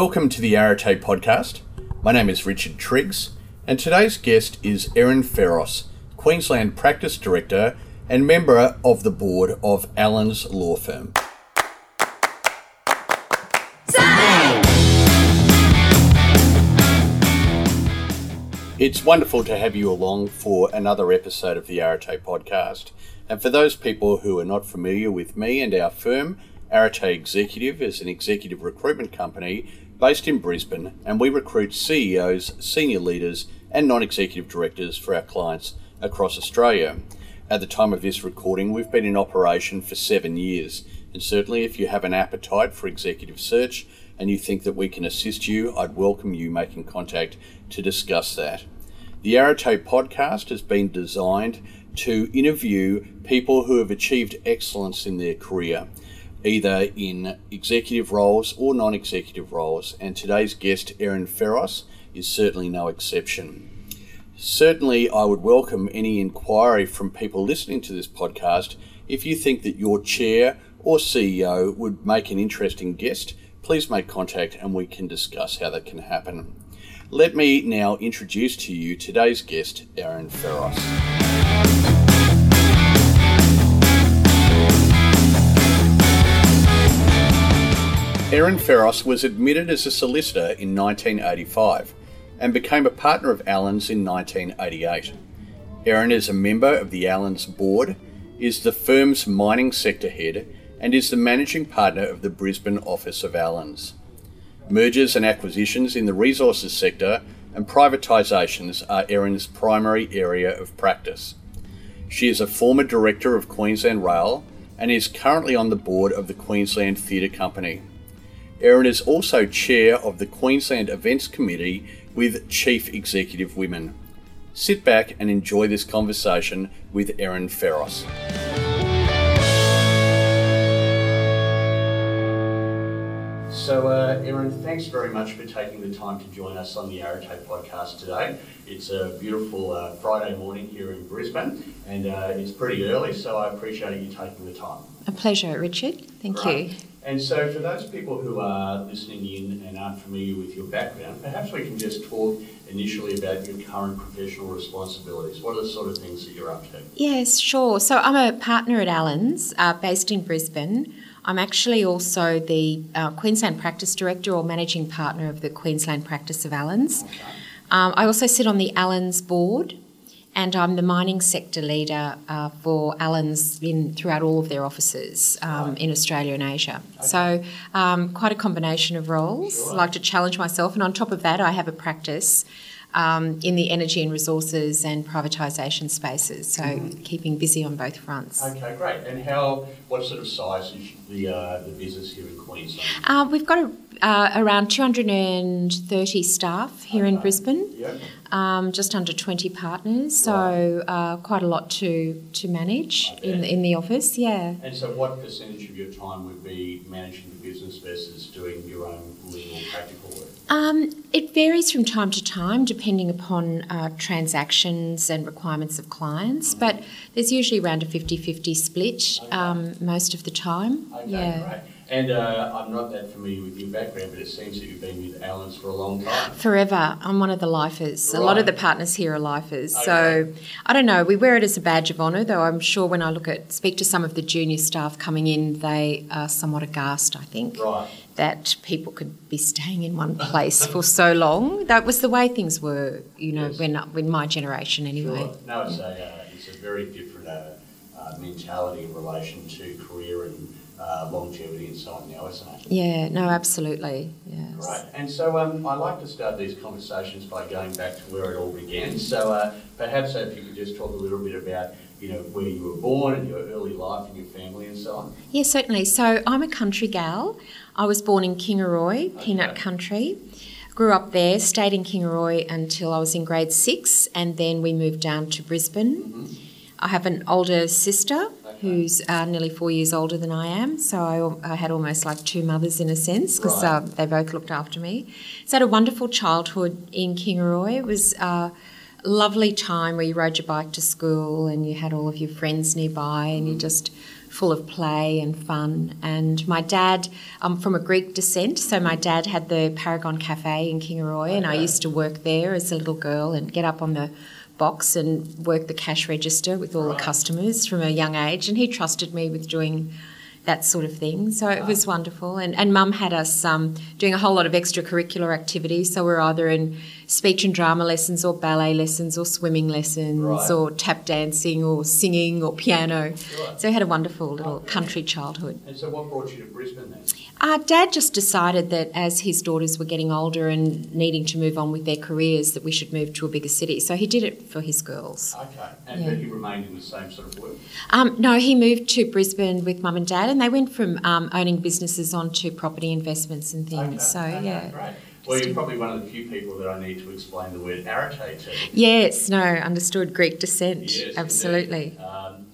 Welcome to the Arete podcast. My name is Richard Triggs, and today's guest is Erin Feros, Queensland Practice Director and member of the board of Allens Law Firm. It's wonderful to have you along for another episode of the Arete podcast. And for those people who are not familiar with me and our firm, Arete Executive is an executive recruitment company based in Brisbane, and we recruit CEOs, senior leaders, and non executive directors for our clients across Australia. At the time of this recording, we've been in operation for seven years, and certainly if you have an appetite for executive search and you think that we can assist you, I'd welcome you making contact to discuss that. The Arete podcast has been designed to interview people who have achieved excellence in their career either in executive roles or non executive roles, and today's guest, Erin Feros, is certainly no exception. Certainly, I would welcome any inquiry from people listening to this podcast. If you think that your chair or CEO would make an interesting guest, please make contact and we can discuss how that can happen. Let me now introduce to you today's guest, Erin Feros. Erin Feros was admitted as a solicitor in 1985 and became a partner of Allens in 1988. Erin is a member of the Allens board, is the firm's mining sector head, and is the managing partner of the Brisbane office of Allens. Mergers and acquisitions in the resources sector and privatisations are Erin's primary area of practice. She is a former director of Queensland Rail and is currently on the board of the Queensland Theatre Company. Erin is also chair of the Queensland Events Committee with Chief Executive Women. Sit back and enjoy this conversation with Erin Feros. So, uh, Erin, thanks very much for taking the time to join us on the Arete podcast today. It's a beautiful uh, Friday morning here in Brisbane, and uh, it's pretty early, so I appreciate you taking the time. A pleasure, Richard. Thank you. And so, for those people who are listening in and aren't familiar with your background, perhaps we can just talk initially about your current professional responsibilities. What are the sort of things that you're up to? Yes, sure. So, I'm a partner at Allens, uh, based in Brisbane. I'm actually also the uh, Queensland Practice Director or Managing Partner of the Queensland Practice of Allens. Okay. Um, I also sit on the Allens board, and I'm the mining sector leader uh, for Allens in throughout all of their offices um, right. in Australia and Asia. Okay. So um, quite a combination of roles. Sure. I like to challenge myself, and on top of that, I have a practice. Um, in the energy and resources and privatisation spaces, so mm. keeping busy on both fronts. Okay, great. And how? What sort of size is the uh, the business here in Queensland? Uh, we've got a uh, around 230 staff here okay. in Brisbane, yep. Um, just under 20 partners, so uh, quite a lot to, to manage in, in the office, yeah. And so, what percentage of your time would be managing the business versus doing your own legal practical work? Um, it varies from time to time depending upon uh, transactions and requirements of clients, mm-hmm. but there's usually around a 50 50 split okay. um, most of the time. Okay, yeah. Great. And uh, I'm not that familiar with your background, but it seems that you've been with Allens for a long time. Forever. I'm one of the lifers. Right. A lot of the partners here are lifers. Okay. So I don't know. We wear it as a badge of honour, though I'm sure when I look at, speak to some of the junior staff coming in, they are somewhat aghast, I think. Right. That people could be staying in one place for so long. That was the way things were, you know, yes. when, when my generation anyway. Sure. No, it's, yeah. a, uh, it's a very different uh, uh, mentality in relation to career and uh, longevity and so on now, isn't it? Yeah, no, absolutely. Yes. Right. And so um, I like to start these conversations by going back to where it all began. So uh, perhaps if you could just talk a little bit about you know, where you were born and your early life and your family and so on? Yeah, certainly. So I'm a country gal. I was born in Kingaroy, okay. peanut country. Grew up there, stayed in Kingaroy until I was in grade six, and then we moved down to Brisbane. Mm-hmm. I have an older sister who's uh, nearly four years older than I am. So I, I had almost like two mothers in a sense because right. uh, they both looked after me. So I had a wonderful childhood in Kingaroy. It was a lovely time where you rode your bike to school and you had all of your friends nearby and you're just full of play and fun. And my dad, I'm from a Greek descent, so my dad had the Paragon Cafe in Kingaroy, and I used to work there as a little girl and get up on the box and work the cash register with all Right. the customers from a young age. And he trusted me with doing that sort of thing. So it was wonderful. And, and mum had us um, doing a whole lot of extracurricular activities. So we're either in speech and drama lessons or ballet lessons or swimming lessons Right. or tap dancing or singing or piano. Right. So we had a wonderful little Okay. country childhood. And so, what brought you to Brisbane then? Uh, Dad just decided that as his daughters were getting older and needing to move on with their careers, that we should move to a bigger city. So he did it for his girls. Okay, and Yeah. you remained in the same sort of work. Um, no, he moved to Brisbane with mum and dad, and they went from um, owning businesses onto property investments and things. Okay, So okay, yeah. great. Well, you're probably one of the few people that I need to explain the word arete to. Yes, no, understood Greek descent. Yes, Absolutely. Um,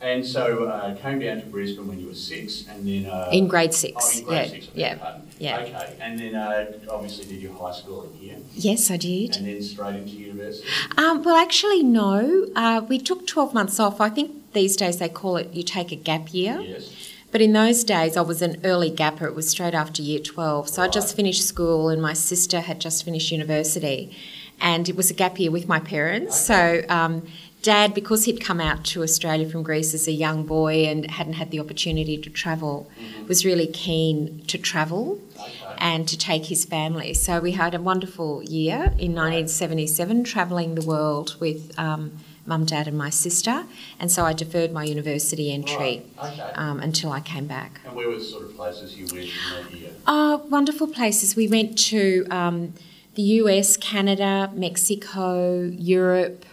and so uh, came down to Brisbane when you were six, and then uh, In grade Oh, six. in grade yeah, six. Yeah, pardon. yeah. Okay, and then uh, obviously did your high school in here, Yes, I did. and then straight into university. Um, well, actually, no. Uh, we took 12 months off. I think these days they call it you take a gap year. Yes. But in those days, I was an early gapper. It was straight after year 12. So I just finished school, and my sister had just finished university. And it was a gap year with my parents. So, um, Dad, because he'd come out to Australia from Greece as a young boy and hadn't had the opportunity to travel, was really keen to travel Okay. and to take his family. So we had a wonderful year in 1977, travelling the world with um, mum, dad, and my sister. And so I deferred my university entry Right. Okay. um, until I came back. and where were the sort of places you went in that year? Oh, wonderful places. We went to um, the US, Canada, Mexico, Europe.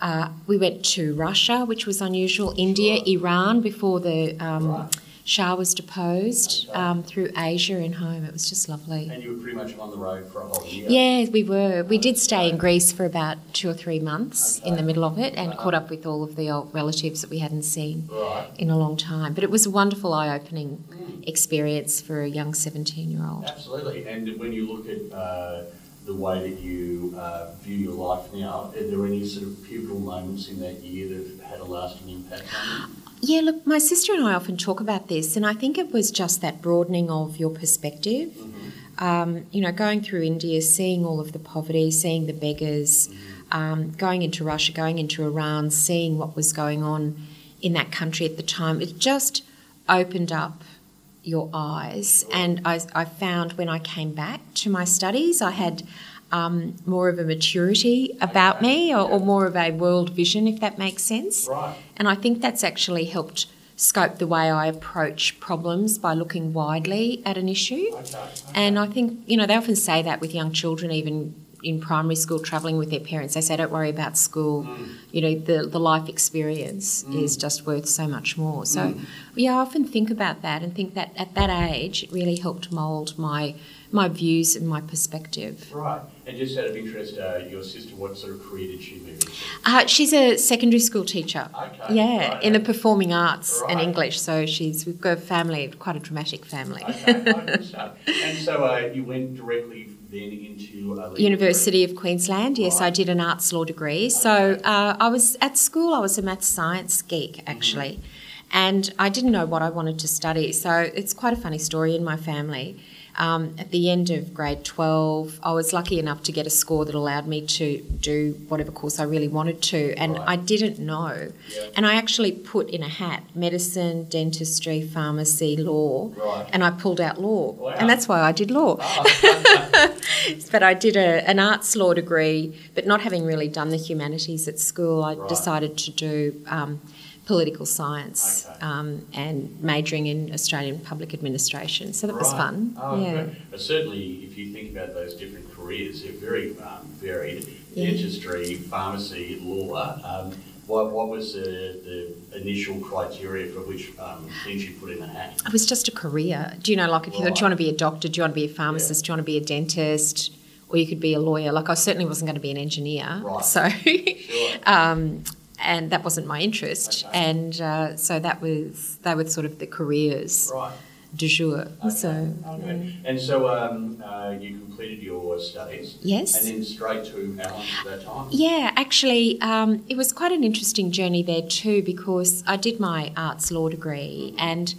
Uh, we went to Russia, which was unusual, India, Sure. Iran before the um, Right. Shah was deposed, Okay. um, through Asia and home. It was just lovely. And you were pretty much on the road for a whole year. Yeah, we were. We did stay in Greece for about two or three months in the middle of it and Uh-huh. caught up with all of the old relatives that we hadn't seen Right. in a long time. But it was a wonderful, eye opening Mm. experience for a young 17 year old. Absolutely. And when you look at uh, the way that you uh, view your life now, are there any sort of pivotal moments in that year that have had a lasting impact on you? Yeah, look, my sister and I often talk about this, and I think it was just that broadening of your perspective. Um, you know, going through India, seeing all of the poverty, seeing the beggars, um, going into Russia, going into Iran, seeing what was going on in that country at the time, it just opened up your eyes. And I, I found when I came back to my studies, I had um, more of a maturity about me or, or more of a world vision, if that makes sense. Right. And I think that's actually helped scope the way I approach problems by looking widely at an issue. Okay. okay. And I think, you know, they often say that with young children, even in primary school, travelling with their parents. They say, don't worry about school. Mm. You know, the, the life experience is just worth so much more. So, Mm. yeah, I often think about that and think that at that age, it really helped mould my, my views and my perspective. Right. And just out of interest, uh, your sister, what sort of career did she move into? Uh, she's a secondary school teacher. Okay. Yeah, right. in the performing arts and English. So she's we've got a family, quite a dramatic family. Okay. And so uh, you went directly then into legal University of Queensland. Yes, I did an arts law degree. So Okay. uh, I was at school. I was a maths science geek actually, and I didn't know what I wanted to study. So it's quite a funny story in my family. Um, at the end of grade 12, I was lucky enough to get a score that allowed me to do whatever course I really wanted to, and Right. I didn't know. Yeah. And I actually put in a hat medicine, dentistry, pharmacy, law, Right. and I pulled out law. Wow. And that's why I did law. Ah, But I did a, an arts law degree, but not having really done the humanities at school, I Right. decided to do um, political science Okay. um, and majoring in Australian public administration. So that was fun. Oh, yeah. But certainly, if you think about those different careers, they're very um, varied. Yeah. Dentistry, pharmacy, law. Um, what, what was the, the initial criteria for which um, things you put in the hat? It was just a career. Do you know, like if you, do Right. you want to be a doctor, do you want to be a pharmacist, do you want to be a dentist, or you could be a lawyer? Like I certainly wasn't going to be an engineer. Right. So. Sure. um, and that wasn't my interest, Okay. and uh, so that was they were sort of the careers Right. du jour. Okay. So, okay. And so um, uh, you completed your studies. Yes. And then straight to Allen at that time. yeah, actually, um, it was quite an interesting journey there too because I did my arts law degree and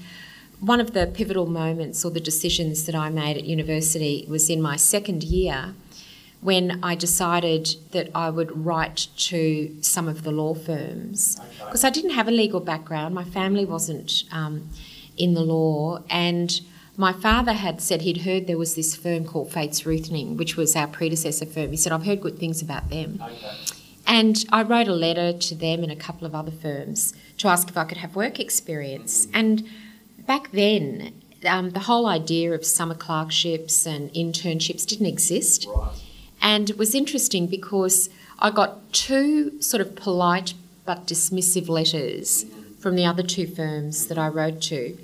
one of the pivotal moments or the decisions that I made at university was in my second year when I decided that I would write to some of the law firms because I didn't have a legal background. My family wasn't um, in the law, and my father had said he'd heard there was this firm called Feez Ruthning, which was our predecessor firm. He said, I've heard good things about them. Okay. And I wrote a letter to them and a couple of other firms to ask if I could have work experience. And back then, um, the whole idea of summer clerkships and internships didn't exist. Right. And it was interesting because I got two sort of polite but dismissive letters from the other two firms that I wrote to.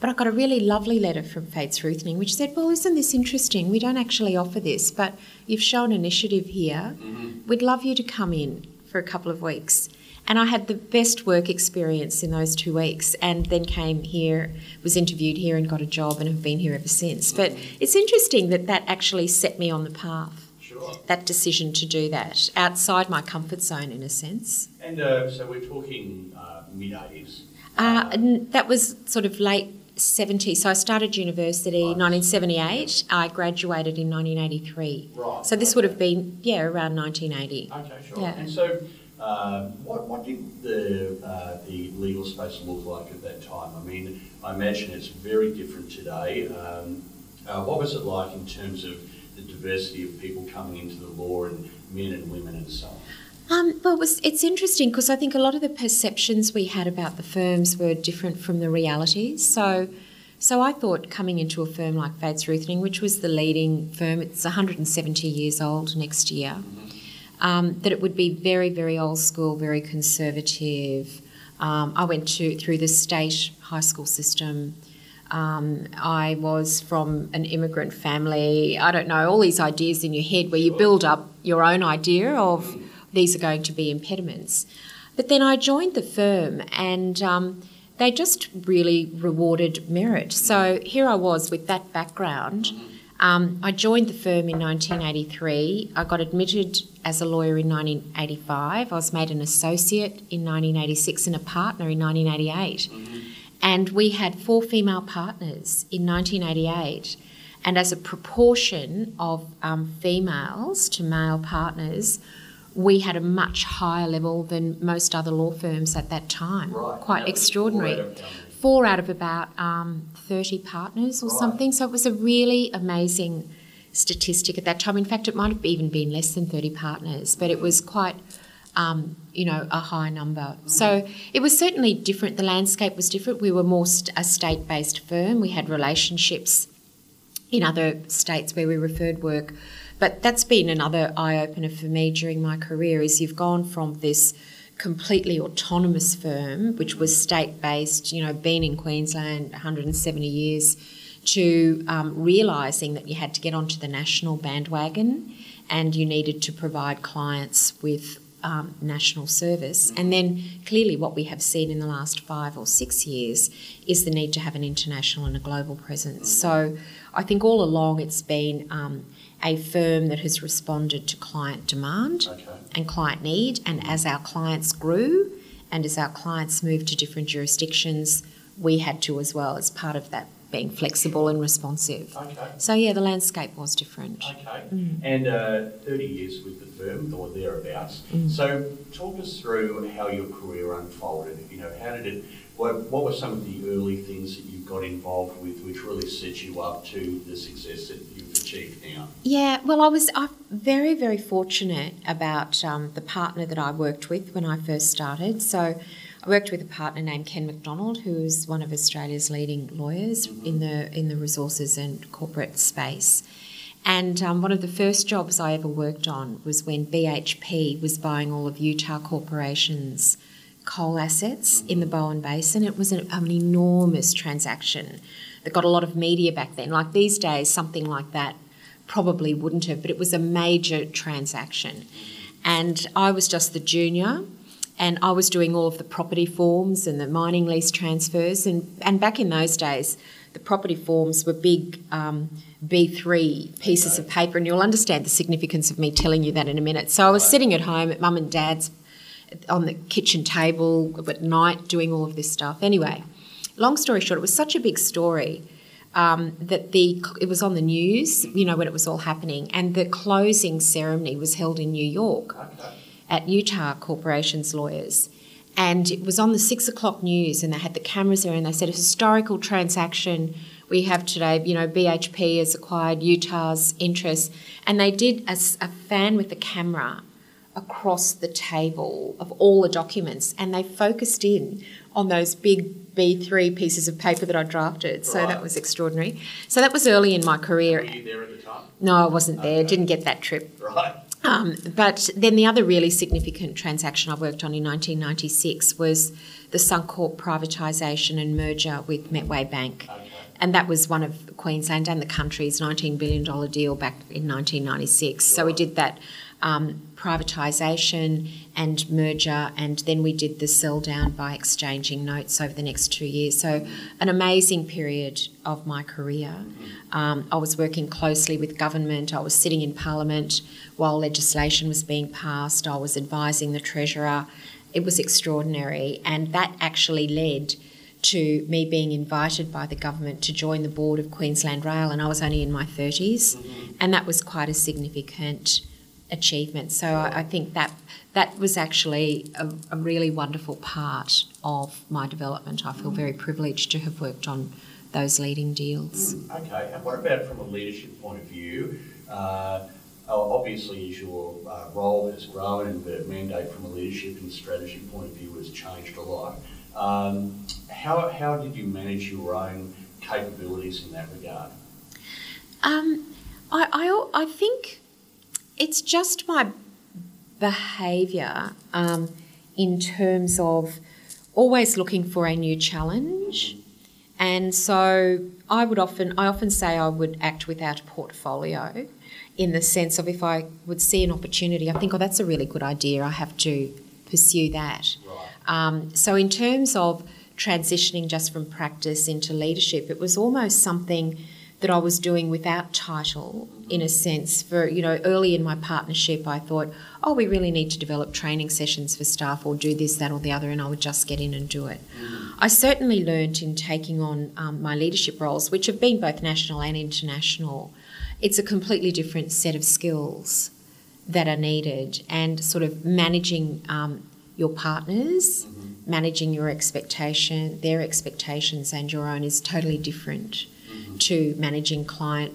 But I got a really lovely letter from Feez Ruthning, which said, Well, isn't this interesting? We don't actually offer this, but you've shown initiative here. Mm-hmm. We'd love you to come in for a couple of weeks. And I had the best work experience in those two weeks, and then came here, was interviewed here, and got a job, and have been here ever since. But it's interesting that that actually set me on the path, Sure. that decision to do that, outside my comfort zone in a sense. And uh, so we're talking uh, mid 80s. Uh, that was sort of late 70s. So I started university Right. 1978. I graduated in 1983. Right, So this would have been, yeah, around 1980. Okay, sure. Yeah. And so, uh, what, what did the, uh, the legal space look like at that time? I mean, I imagine it's very different today. Um, uh, what was it like in terms of the diversity of people coming into the law and men and women and so on? Um, well, it was, it's interesting because I think a lot of the perceptions we had about the firms were different from the realities. So, so I thought coming into a firm like Feez Ruthning, which was the leading firm, it's 170 years old next year, um, that it would be very, very old school, very conservative. Um, I went to through the state high school system. Um, I was from an immigrant family. I don't know all these ideas in your head where you build up your own idea of these are going to be impediments. But then I joined the firm and um, they just really rewarded merit. So here I was with that background. Um, I joined the firm in 1983. I got admitted as a lawyer in 1985. I was made an associate in 1986 and a partner in 1988. And we had four female partners in 1988. And as a proportion of um, females to male partners, we had a much higher level than most other law firms at that time. Right. Quite That extraordinary. Four out of how many? Four out of about um, 30 partners or Right. something. So it was a really amazing statistic at that time. In fact, it might have even been less than 30 partners, but it was quite, um, you know, a high number. So it was certainly different. The landscape was different. We were more st- a state based firm. We had relationships in other states where we referred work. But that's been another eye opener for me during my career is you've gone from this completely autonomous firm, which was state based, you know, been in Queensland 170 years, to um, realising that you had to get onto the national bandwagon and you needed to provide clients with um, national service. And then clearly, what we have seen in the last five or six years is the need to have an international and a global presence. So I think all along it's been um, a firm that has responded to client demand Okay. and client need. And as our clients grew and as our clients moved to different jurisdictions, we had to as well as part of that being flexible and responsive. Okay. So, yeah, the landscape was different. Okay. Mm. And uh, 30 years with the firm, or thereabouts. Mm. So, talk us through how your career unfolded. You know, how did it, what, what were some of the early things that you got involved with which really set you up to the success that achieved now? Yeah, well, I was I'm very, very fortunate about um, the partner that I worked with when I first started. So, I worked with a partner named Ken McDonald, who is one of Australia's leading lawyers in the in the resources and corporate space. And um, one of the first jobs I ever worked on was when BHP was buying all of Utah Corporation's coal assets in the Bowen Basin. It was an, an enormous transaction that got a lot of media back then. Like these days, something like that probably wouldn't have, but it was a major transaction. And I was just the junior, and I was doing all of the property forms and the mining lease transfers. And, and back in those days, the property forms were big um, B3 pieces okay. of paper, and you'll understand the significance of me telling you that in a minute. So I was right. sitting at home at mum and dad's on the kitchen table at night doing all of this stuff. Anyway, long story short, it was such a big story. Um, that the it was on the news, you know, when it was all happening, and the closing ceremony was held in New York at Utah Corporation's lawyers, and it was on the six o'clock news, and they had the cameras there, and they said a historical transaction we have today. You know, BHP has acquired Utah's interest, and they did a, a fan with the camera across the table of all the documents, and they focused in on those big B3 pieces of paper that I drafted. So right. that was extraordinary. So that was early in my career. Were you there at the time? No, I wasn't there. Okay. Didn't get that trip. Right. Um, but then the other really significant transaction I worked on in 1996 was the Suncorp privatisation and merger with Metway Bank. Okay. And that was one of Queensland and the country's $19 billion deal back in 1996. Right. So we did that um, privatisation and merger, and then we did the sell down by exchanging notes over the next two years. So, an amazing period of my career. Um, I was working closely with government, I was sitting in Parliament while legislation was being passed, I was advising the Treasurer. It was extraordinary, and that actually led to me being invited by the government to join the board of Queensland Rail, and I was only in my 30s, mm-hmm. and that was quite a significant achievement. So I, I think that that was actually a, a, really wonderful part of my development. I feel very privileged to have worked on those leading deals. Okay, and what about from a leadership point of view? Uh, obviously, as your uh, role has grown and the mandate from a leadership and strategy point of view has changed a lot, um, how, how did you manage your own capabilities in that regard? Um, I, I, I think it's just my behaviour um, in terms of always looking for a new challenge. And so I would often, I often say I would act without a portfolio in the sense of if I would see an opportunity, I think, oh, that's a really good idea, I have to pursue that. Right. Um, so, in terms of transitioning just from practice into leadership, it was almost something that I was doing without title, in a sense. For, you know, early in my partnership, I thought, oh, we really need to develop training sessions for staff or do this, that, or the other, and I would just get in and do it. Mm-hmm. I certainly learnt in taking on um, my leadership roles, which have been both national and international. It's a completely different set of skills that are needed, and sort of managing um, your partners, mm-hmm. managing your expectation, their expectations, and your own is totally different to managing client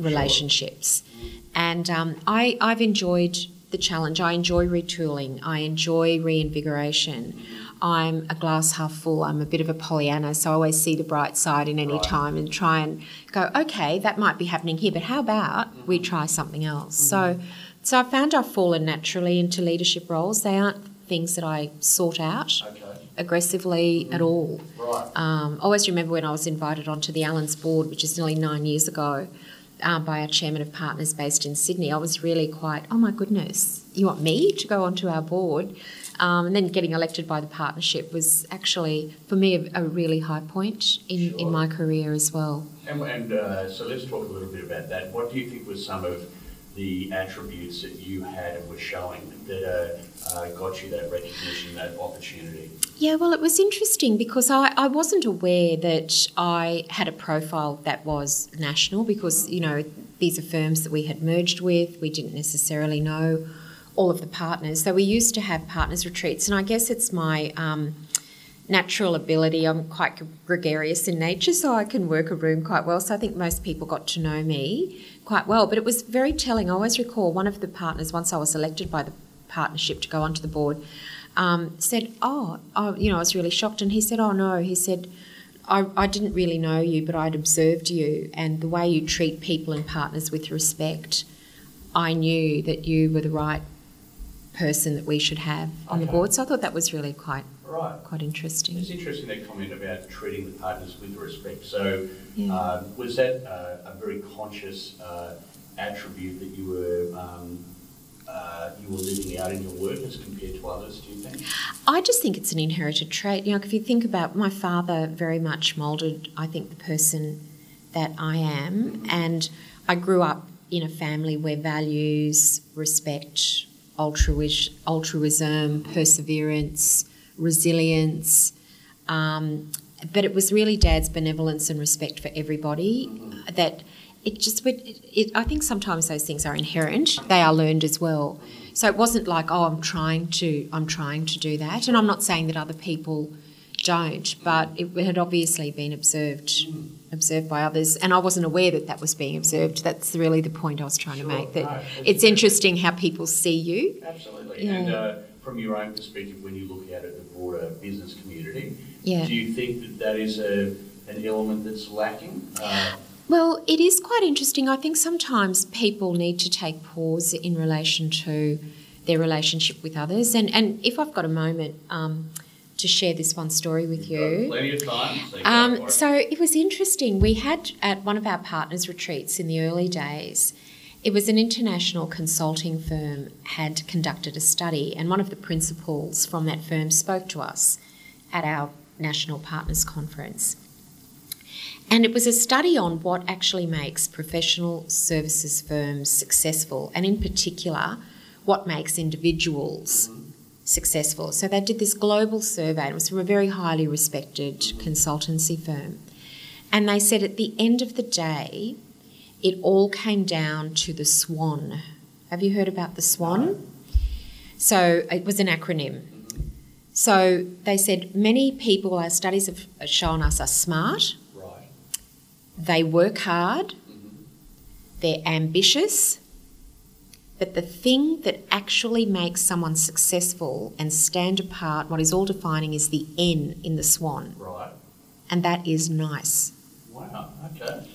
relationships. Sure. And um, I, I've enjoyed the challenge. I enjoy retooling. I enjoy reinvigoration. I'm a glass half full. I'm a bit of a Pollyanna, so I always see the bright side in any right. time and try and go, okay, that might be happening here, but how about mm-hmm. we try something else? Mm-hmm. So, so I found I've fallen naturally into leadership roles. They aren't things that I sought out. Okay aggressively mm. at all. Right. Um, I always remember when I was invited onto the Allens board, which is nearly nine years ago, uh, by our chairman of partners based in Sydney. I was really quite, oh my goodness, you want me to go onto our board? Um, and then getting elected by the partnership was actually, for me, a, a really high point in, sure. in my career as well. And, and uh, so let's talk a little bit about that. What do you think was some of the attributes that you had and were showing that uh, uh, got you that recognition, that opportunity? Yeah, well, it was interesting because I, I wasn't aware that I had a profile that was national because, you know, these are firms that we had merged with. We didn't necessarily know all of the partners. So we used to have partners retreats, and I guess it's my um, natural ability. I'm quite gregarious in nature, so I can work a room quite well. So I think most people got to know me quite well. But it was very telling. I always recall one of the partners, once I was elected by the partnership to go onto the board, um, said, oh, oh, you know, I was really shocked. And he said, Oh, no. He said, I, I didn't really know you, but I'd observed you and the way you treat people and partners with respect. I knew that you were the right person that we should have on okay. the board. So I thought that was really quite right. quite interesting. It's interesting that comment about treating the partners with respect. So yeah. um, was that uh, a very conscious uh, attribute that you were um, uh, you were living out in your work as compared to others, do you think? I just think it's an inherited trait. You know, if you think about my father, very much moulded, I think, the person that I am. Mm-hmm. And I grew up in a family where values, respect, altruis- altruism, perseverance, resilience, um, but it was really dad's benevolence and respect for everybody mm-hmm. that it just it, it, I think sometimes those things are inherent. They are learned as well. So it wasn't like oh I'm trying to I'm trying to do that. And I'm not saying that other people don't but it had obviously been observed observed by others. And I wasn't aware that that was being observed. That's really the point I was trying sure, to make that no, it's interesting how people see you. Absolutely. Yeah. and uh, from your own perspective when you look at it broader business community yeah. do you think that that is a an element that's lacking uh, well, it is quite interesting. I think sometimes people need to take pause in relation to their relationship with others. And, and if I've got a moment um, to share this one story with you. plenty of time. So, um, so it was interesting. We had at one of our partners' retreats in the early days, it was an international consulting firm had conducted a study, and one of the principals from that firm spoke to us at our national partners conference. And it was a study on what actually makes professional services firms successful, and in particular, what makes individuals successful. So they did this global survey, and it was from a very highly respected consultancy firm. And they said at the end of the day, it all came down to the SWAN. Have you heard about the SWAN? So it was an acronym. So they said many people, our studies have shown us, are smart, they work hard, mm-hmm. they're ambitious, but the thing that actually makes someone successful and stand apart, what is all defining, is the N in the swan. Right. And that is nice. Wow, okay.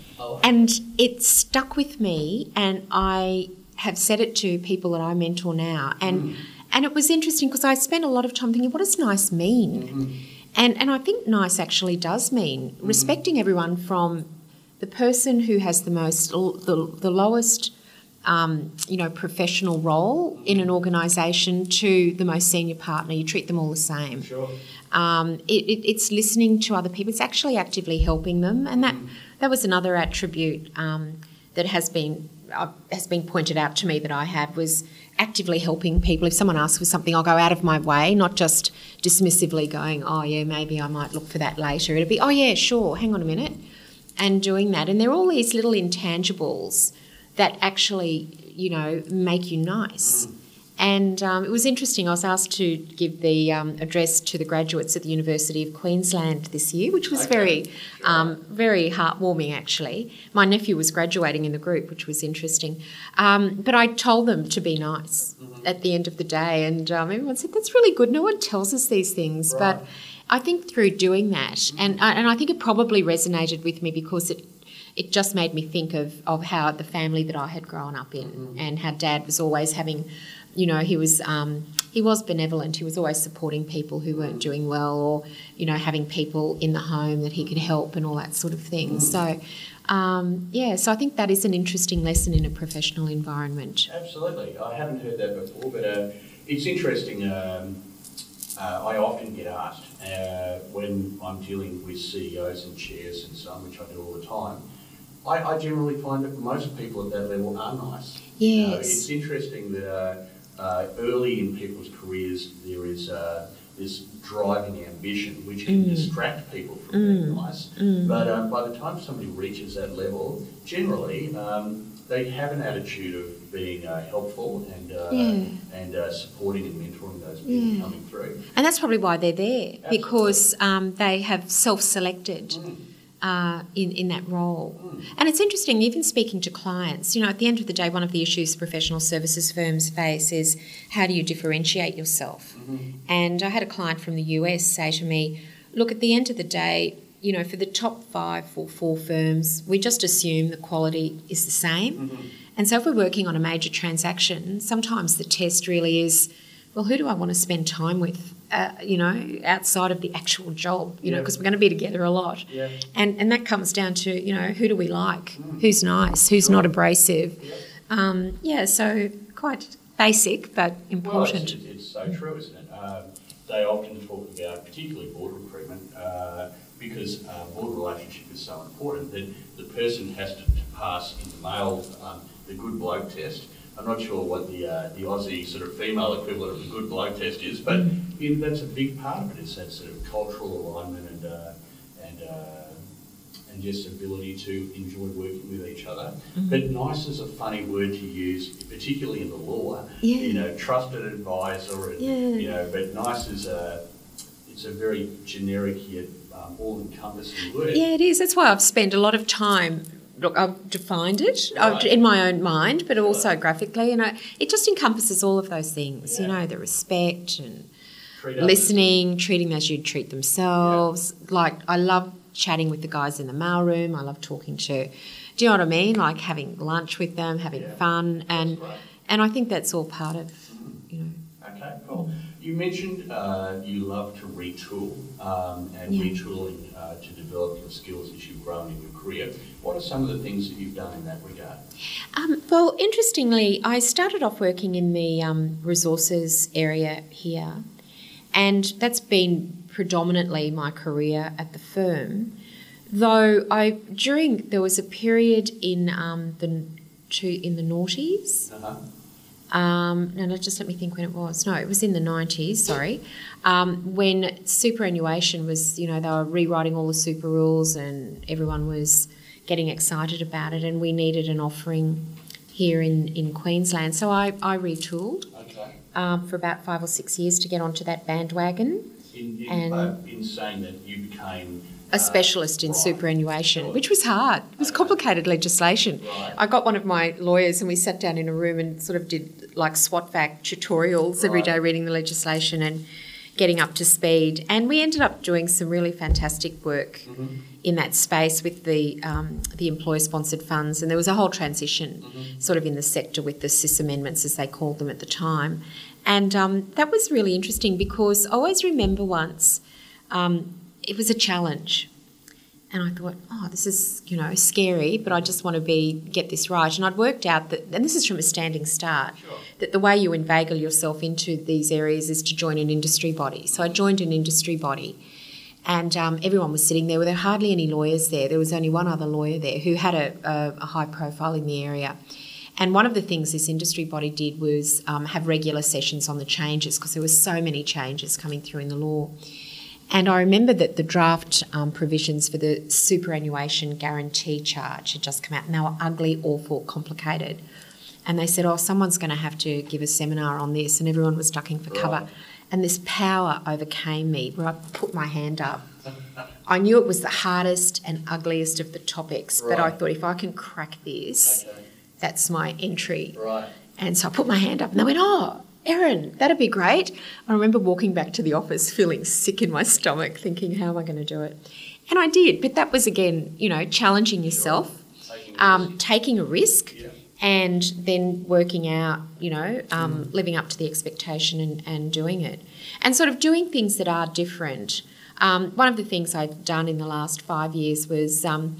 And it stuck with me, and I have said it to people that I mentor now. And mm. and it was interesting because I spent a lot of time thinking, what does nice mean? Mm-hmm. And and I think nice actually does mean mm-hmm. respecting everyone from the person who has the most the, the lowest um, you know professional role in an organisation to the most senior partner you treat them all the same sure. um, it, it, it's listening to other people it's actually actively helping them and that mm. That was another attribute um, that has been uh, has been pointed out to me that I have was actively helping people. If someone asks for something, I'll go out of my way, not just dismissively going, "Oh yeah, maybe I might look for that later." It'll be, "Oh yeah, sure. Hang on a minute." and doing that. And there are all these little intangibles that actually, you know, make you nice. Mm. And um, it was interesting. I was asked to give the um, address to the graduates at the University of Queensland this year, which was okay. very, um, very heartwarming. Actually, my nephew was graduating in the group, which was interesting. Um, but I told them to be nice mm-hmm. at the end of the day, and um, everyone said that's really good. No one tells us these things, right. but I think through doing that, and and I think it probably resonated with me because it it just made me think of, of how the family that I had grown up in mm-hmm. and how dad was always having, you know, he was um, he was benevolent. He was always supporting people who weren't doing well, or you know, having people in the home that he could help and all that sort of thing. Mm-hmm. So. Um, yeah, so I think that is an interesting lesson in a professional environment. Absolutely, I haven't heard that before, but uh, it's interesting. Um, uh, I often get asked uh, when I'm dealing with CEOs and chairs and so on, which I do all the time. I, I generally find that most people at that level are nice. Yes. Uh, it's interesting that uh, early in people's careers there is uh, this driving ambition which can mm. distract people from mm. being nice. Mm. But um, by the time somebody reaches that level, generally um, they have an attitude of being uh, helpful and uh, yeah. and uh, supporting and mentoring those people yeah. coming through. And that's probably why they're there Absolutely. because um, they have self-selected. Uh, in, in that role. And it's interesting, even speaking to clients, you know, at the end of the day, one of the issues professional services firms face is how do you differentiate yourself? Mm-hmm. And I had a client from the US say to me, look, at the end of the day, you know, for the top five or four firms, we just assume the quality is the same. Mm-hmm. And so if we're working on a major transaction, sometimes the test really is, well, who do I want to spend time with? Uh, you know, outside of the actual job, you yeah. know, because we're going to be together a lot. Yeah. And and that comes down to, you know, who do we like? Mm. Who's nice? Who's sure. not abrasive? Yeah. Um, yeah, so quite basic but important. Well, it's, it's, so true, isn't it? Um, they often talk about, particularly board recruitment, uh, because uh, board relationship is so important that the person has to, to pass in the male um, the good bloke test. I'm not sure what the uh, the Aussie sort of female equivalent of a good bloke test is, but mm. that's a big part of it. It's that sort of cultural alignment and uh, and uh, and just ability to enjoy working with each other. Mm-hmm. But nice is a funny word to use, particularly in the law. Yeah. You know, trusted advisor, and, yeah. you know, but nice is a it's a very generic yet um, all-encompassing word. Yeah, it is. That's why I've spent a lot of time look, I've defined it right. in my own mind, but also right. graphically, and I, it just encompasses all of those things. Yeah. You know, the respect and Treat listening, others. treating them as you'd treat themselves. Yeah. Like I love chatting with the guys in the mailroom. I love talking to. Do you know what I mean? Like having lunch with them, having yeah. fun, and and I think that's all part of you know. Okay, cool. You mentioned uh, you love to retool um, and yeah. retooling uh, to develop your skills as you've grown in your career. What are some of the things that you've done in that regard? Um, well, interestingly, I started off working in the um, resources area here, and that's been predominantly my career at the firm. Though I during there was a period in um, the in the noughties. Uh-huh um, no, no, just let me think when it was. No, it was in the 90s, sorry, um, when superannuation was, you know, they were rewriting all the super rules and everyone was getting excited about it, and we needed an offering here in, in Queensland. So I, I retooled okay. um, for about five or six years to get onto that bandwagon. In, in, and uh, in saying that you became a specialist in superannuation, which was hard. It was complicated legislation. I got one of my lawyers and we sat down in a room and sort of did like SWOT vac tutorials every day, reading the legislation and getting up to speed. And we ended up doing some really fantastic work mm-hmm. in that space with the um, the employer sponsored funds. And there was a whole transition mm-hmm. sort of in the sector with the SIS amendments, as they called them at the time. And um, that was really interesting because I always remember once. Um, it was a challenge. And I thought, oh, this is, you know, scary, but I just want to be get this right. And I'd worked out that, and this is from a standing start, sure. that the way you inveigle yourself into these areas is to join an industry body. So I joined an industry body, and um, everyone was sitting there. Well, there were hardly any lawyers there. There was only one other lawyer there who had a, a, a high profile in the area. And one of the things this industry body did was um, have regular sessions on the changes because there were so many changes coming through in the law. And I remember that the draft um, provisions for the superannuation guarantee charge had just come out, and they were ugly, awful, complicated. And they said, "Oh, someone's going to have to give a seminar on this," and everyone was ducking for cover. Right. And this power overcame me, where I put my hand up. I knew it was the hardest and ugliest of the topics, right. but I thought if I can crack this, okay. that's my entry. Right. And so I put my hand up, and they went, "Oh, Erin, that'd be great. I remember walking back to the office feeling sick in my stomach, thinking, how am I going to do it? And I did, but that was again, you know, challenging yourself, taking, um, taking a risk, yeah. and then working out, you know, um, mm. living up to the expectation and, and doing it. And sort of doing things that are different. Um, one of the things I've done in the last five years was um,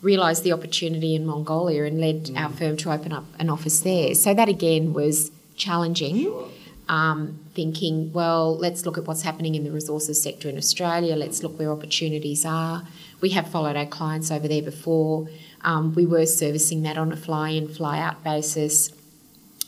realised the opportunity in Mongolia and led mm. our firm to open up an office there. So that again was challenging. Sure. Um, thinking, well, let's look at what's happening in the resources sector in Australia, let's look where opportunities are. We have followed our clients over there before. Um, we were servicing that on a fly in, fly out basis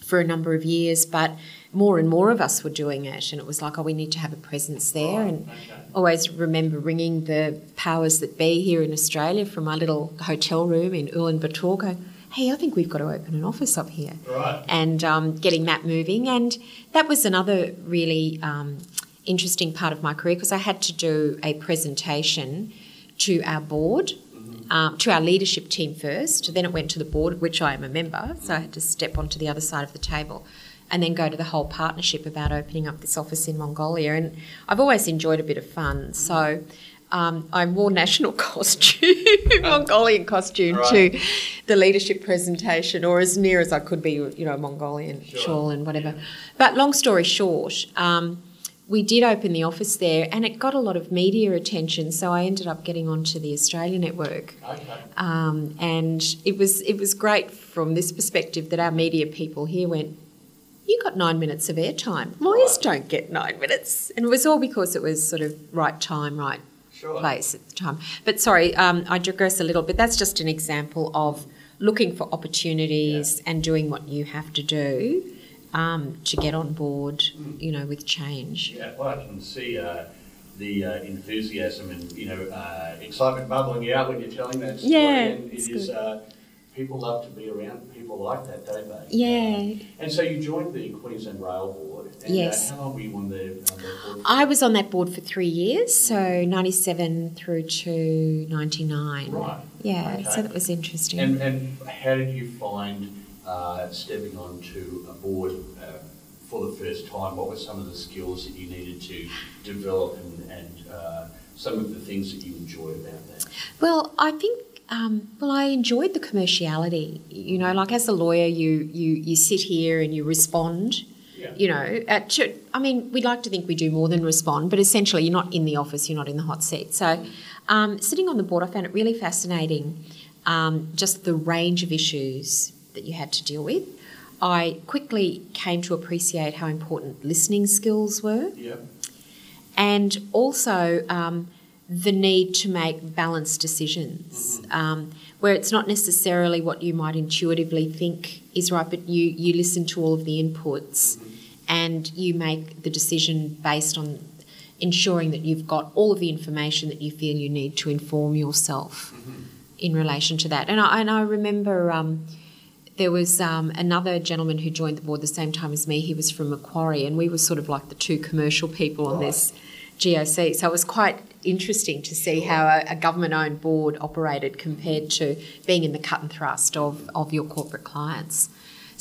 for a number of years, but more and more of us were doing it, and it was like, oh, we need to have a presence there. and always remember ringing the powers that be here in Australia from my little hotel room in Ulaanbaatar, going, hey, I think we've got to open an office up here. Right. And um, getting that moving. And that was another really um, interesting part of my career because I had to do a presentation to our board. Mm-hmm. Um, to our leadership team first, then it went to the board, which I am a member, so I had to step onto the other side of the table and then go to the whole partnership about opening up this office in Mongolia. And I've always enjoyed a bit of fun. So um, I wore national costume, Mongolian costume right. to the leadership presentation, or as near as I could be, you know, Mongolian sure. shawl and whatever. Yeah. But long story short, um, we did open the office there, and it got a lot of media attention. So I ended up getting onto the Australia network, okay. um, and it was it was great from this perspective that our media people here went, you got nine minutes of airtime. Lawyers right. don't get nine minutes. And it was all because it was sort of right time, right sure. place at the time. But sorry, um, I digress a little bit. That's just an example of looking for opportunities yeah. and doing what you have to do um, to get on board, mm. you know, with change. Yeah, well, I can see uh, the uh, enthusiasm and, you know, uh, excitement bubbling out when you're telling that story. Yeah, and it is, uh, people love to be around people like that, don't they? Yeah. Um, and so you joined the Queensland Rail Board. And, uh, yes. how long were you on the, on board? I was on that board for three years, so 97 through to 99. Right. Yeah, okay. so that was interesting. And, and how did you find uh, stepping onto a board uh, for the first time? What were some of the skills that you needed to develop and, and uh, some of the things that you enjoyed about that? Well, I think um, well, I enjoyed the commerciality. You know, like as a lawyer, you you you sit here and you respond. Yeah. You know, at, I mean, we'd like to think we do more than respond, but essentially, you're not in the office, you're not in the hot seat. So, um, sitting on the board, I found it really fascinating. Um, just the range of issues that you had to deal with. I quickly came to appreciate how important listening skills were. Yeah. And also um, the need to make balanced decisions, mm-hmm. um, where it's not necessarily what you might intuitively think is right, but you, you listen to all of the inputs mm-hmm. And you make the decision based on ensuring that you've got all of the information that you feel you need to inform yourself mm-hmm. in relation to that. And I, and I remember um, there was um, another gentleman who joined the board the same time as me. He was from Macquarie, and we were sort of like the two commercial people on this GOC. So it was quite interesting to see how a, a government owned board operated compared to being in the cut and thrust of, of your corporate clients.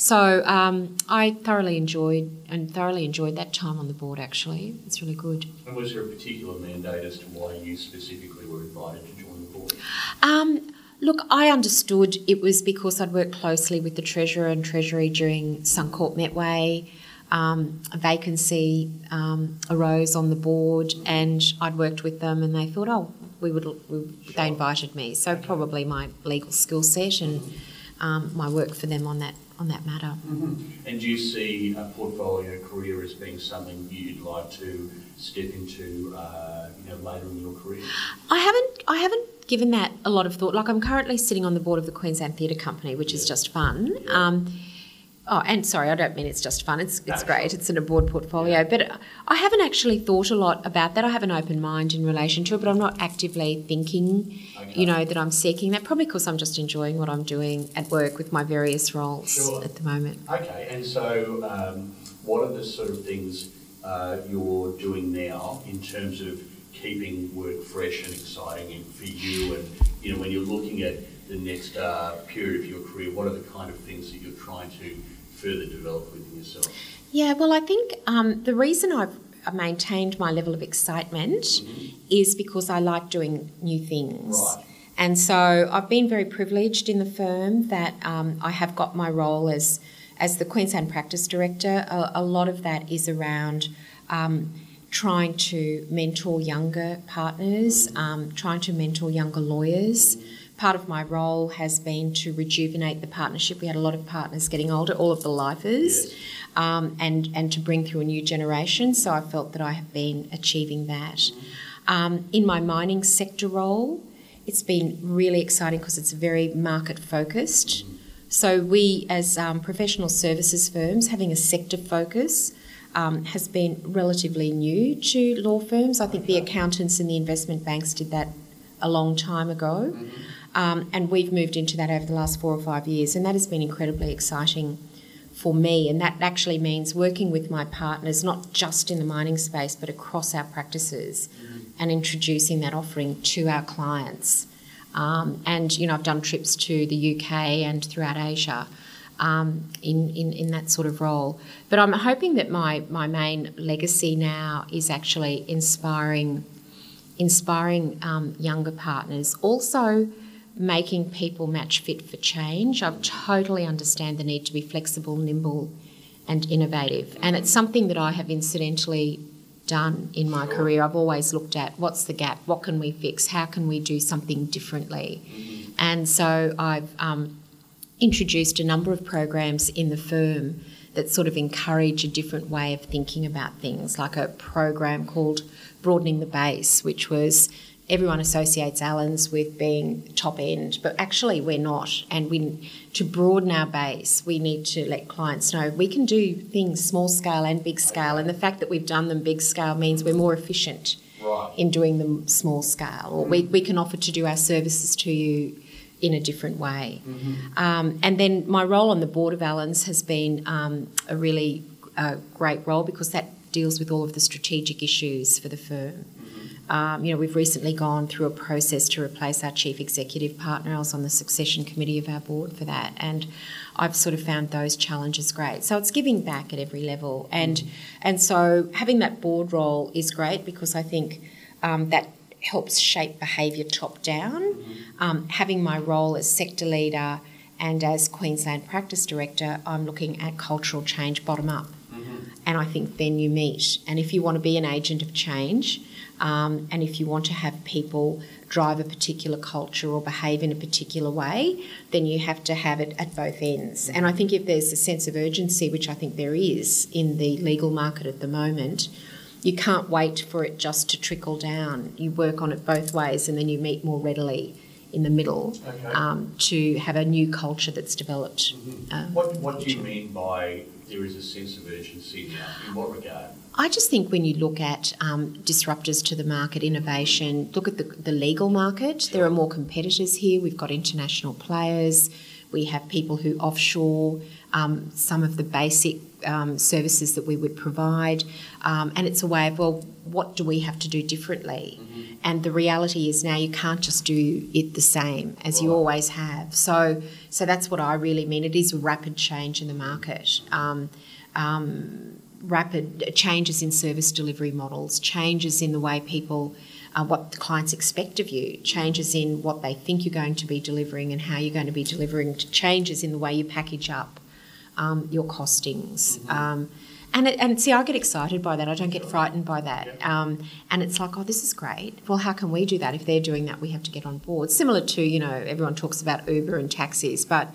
So um, I thoroughly enjoyed and thoroughly enjoyed that time on the board. Actually, it's really good. And was there a particular mandate as to why you specifically were invited to join the board? Um, look, I understood it was because I'd worked closely with the Treasurer and Treasury during Suncorp Metway um, a vacancy um, arose on the board, and I'd worked with them, and they thought, oh, we would. We, sure. They invited me, so probably my legal skill set and um, my work for them on that on that matter. Mm-hmm. And do you see a portfolio career as being something you'd like to step into, uh, you know, later in your career? I haven't. I haven't given that a lot of thought. Like I'm currently sitting on the board of the Queensland Theatre Company, which yeah. is just fun. Yeah. Um, Oh, and sorry, I don't mean it's just fun. It's it's no, great. Sure. It's an board portfolio, but I haven't actually thought a lot about that. I have an open mind in relation to it, but I'm not actively thinking, okay. you know, that I'm seeking that. Probably because I'm just enjoying what I'm doing at work with my various roles sure. at the moment. Okay, and so um, what are the sort of things uh, you're doing now in terms of keeping work fresh and exciting for you? And you know, when you're looking at the next uh, period of your career, what are the kind of things that you're trying to further develop within yourself? Yeah, well, I think um, the reason I've maintained my level of excitement mm-hmm. is because I like doing new things. Right. And so I've been very privileged in the firm that um, I have got my role as as the Queensland Practice Director. A, a lot of that is around um, trying to mentor younger partners, um, trying to mentor younger lawyers. Mm-hmm part of my role has been to rejuvenate the partnership. We had a lot of partners getting older, all of the lifers, yes. um, and and to bring through a new generation. So I felt that I have been achieving that. Um, in my mining sector role, it's been really exciting because it's very market focused. So we, as um, professional services firms, having a sector focus. Um, has been relatively new to law firms. I think the accountants and the investment banks did that a long time ago. Mm-hmm. Um, and we've moved into that over the last four or five years, and that has been incredibly exciting for me. And that actually means working with my partners, not just in the mining space, but across our practices, mm-hmm. and introducing that offering to our clients. Um, and you know, I've done trips to the UK and throughout Asia. Um, in, in, in that sort of role. But I'm hoping that my, my main legacy now is actually inspiring inspiring um, younger partners. Also, making people match fit for change. I totally understand the need to be flexible, nimble, and innovative. And it's something that I have incidentally done in my career. I've always looked at what's the gap, what can we fix, how can we do something differently. And so I've um, introduced a number of programs in the firm that sort of encourage a different way of thinking about things, like a program called Broadening the Base, which was everyone associates Allens with being top end, but actually we're not. And we to broaden our base, we need to let clients know we can do things small scale and big scale, and the fact that we've done them big scale means we're more efficient right. in doing them small scale, or we, we can offer to do our services to you in a different way. Mm-hmm. Um, and then my role on the board of Allens has been um, a really uh, great role because that deals with all of the strategic issues for the firm. Um, you know, we've recently gone through a process to replace our chief executive partner. I was on the succession committee of our board for that, and I've sort of found those challenges great. So it's giving back at every level, and and so having that board role is great because I think um, that helps shape behaviour top down. Um, having my role as sector leader and as Queensland practice director, I'm looking at cultural change bottom up. And I think then you meet. And if you want to be an agent of change, um, and if you want to have people drive a particular culture or behave in a particular way, then you have to have it at both ends. And I think if there's a sense of urgency, which I think there is in the legal market at the moment, you can't wait for it just to trickle down. You work on it both ways and then you meet more readily in the middle Okay. um, to have a new culture that's developed. Um, What, what do you mean by there is a sense of urgency now? In what regard? I just think when you look at um, disruptors to the market, innovation, look at the, the legal market, there are more competitors here. We've got international players, we have people who offshore um, some of the basic um, services that we would provide. Um, and it's a way of, well, what do we have to do differently? And the reality is now you can't just do it the same as you always have. So, so that's what I really mean. It is a rapid change in the market. Um, um, rapid changes in service delivery models, changes in the way people, uh, what the clients expect of you, changes in what they think you're going to be delivering and how you're going to be delivering, changes in the way you package up um, your costings. Um, and, it, and see, I get excited by that. I don't get frightened by that. Um, and it's like, oh, this is great. Well, how can we do that? If they're doing that, we have to get on board. Similar to, you know, everyone talks about Uber and taxis, but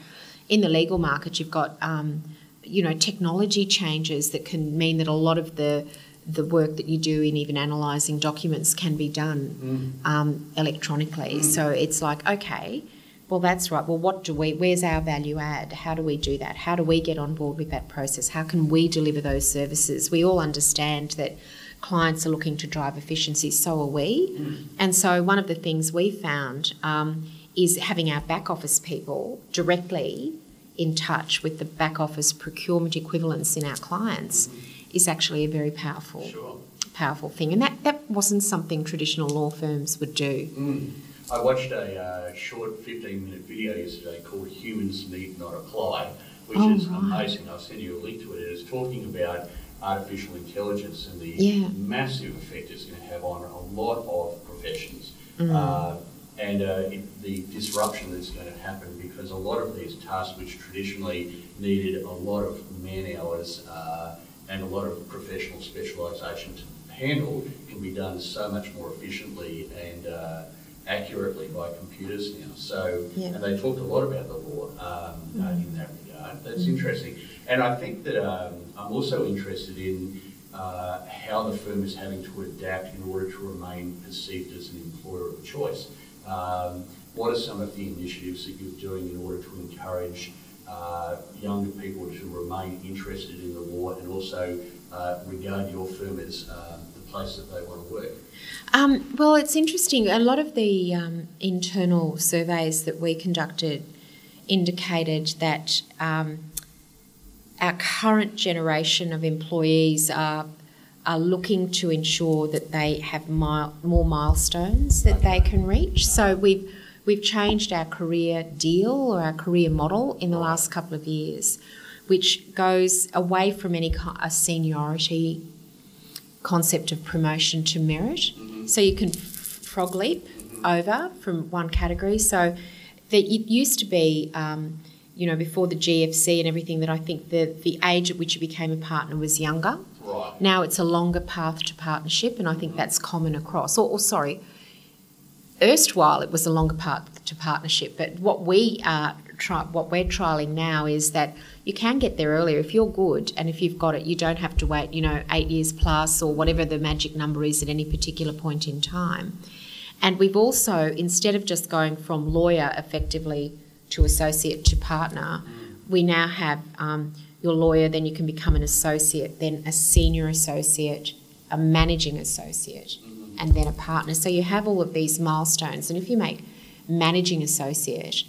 in the legal market, you've got, um, you know, technology changes that can mean that a lot of the the work that you do in even analysing documents can be done um, electronically. So it's like, okay, well, that's right. Well, what do we, where's our value add? How do we do that? How do we get on board with that process? How can we deliver those services? We all understand that clients are looking to drive efficiency, so are we. And so, one of the things we found um, is having our back office people directly in touch with the back office procurement equivalents in our clients is actually a very powerful Sure. powerful thing. And that, that wasn't something traditional law firms would do. Mm. I watched a uh, short 15 minute video yesterday called Humans Need Not Apply, which Oh, is right. amazing. I'll send you a link to it. It is talking about artificial intelligence and the Yeah. massive effect it's going to have on a lot of professions. Mm. Uh, and uh, it, the disruption that's going to happen because a lot of these tasks, which traditionally needed a lot of man hours uh, and a lot of professional specialisation to handle, can be done so much more efficiently and uh, accurately by computers now. So, Yeah. and they talked a lot about the law um, uh, in that regard. That's interesting. And I think that um, I'm also interested in uh, how the firm is having to adapt in order to remain perceived as an employer of choice. Um, what are some of the initiatives that you're doing in order to encourage uh, younger people to remain interested in the law and also uh, regard your firm as um, the place that they want to work? Um, well, it's interesting. A lot of the um, internal surveys that we conducted indicated that um, our current generation of employees are are looking to ensure that they have more milestones that they can reach. So we've we've changed our career deal or our career model in the last couple of years, which goes away from any a seniority concept of promotion to merit. So you can f- frog leap over from one category. So that it used to be, um, you know, before the GFC and everything, that I think the the age at which you became a partner was younger. Now it's a longer path to partnership, and I think that's common across. Or, or sorry, erstwhile it was a longer path to partnership, but what we are try, what we're trialing now is that you can get there earlier if you're good and if you've got it. You don't have to wait, you know, eight years plus or whatever the magic number is at any particular point in time. And we've also, instead of just going from lawyer effectively to associate to partner, we now have um, your lawyer, then you can become an associate, then a senior associate, a managing associate, and then a partner. So you have all of these milestones. And if you make managing associate,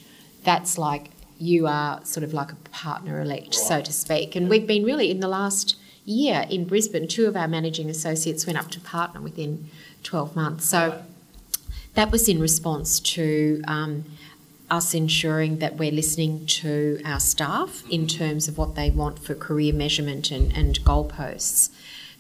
that's like you are sort of like a partner elect, right. so to speak. And we've been really in the last year in Brisbane, two of our managing associates went up to partner within 12 months. So right. that was in response to um, us ensuring that we're listening to our staff in terms of what they want for career measurement and, and goalposts.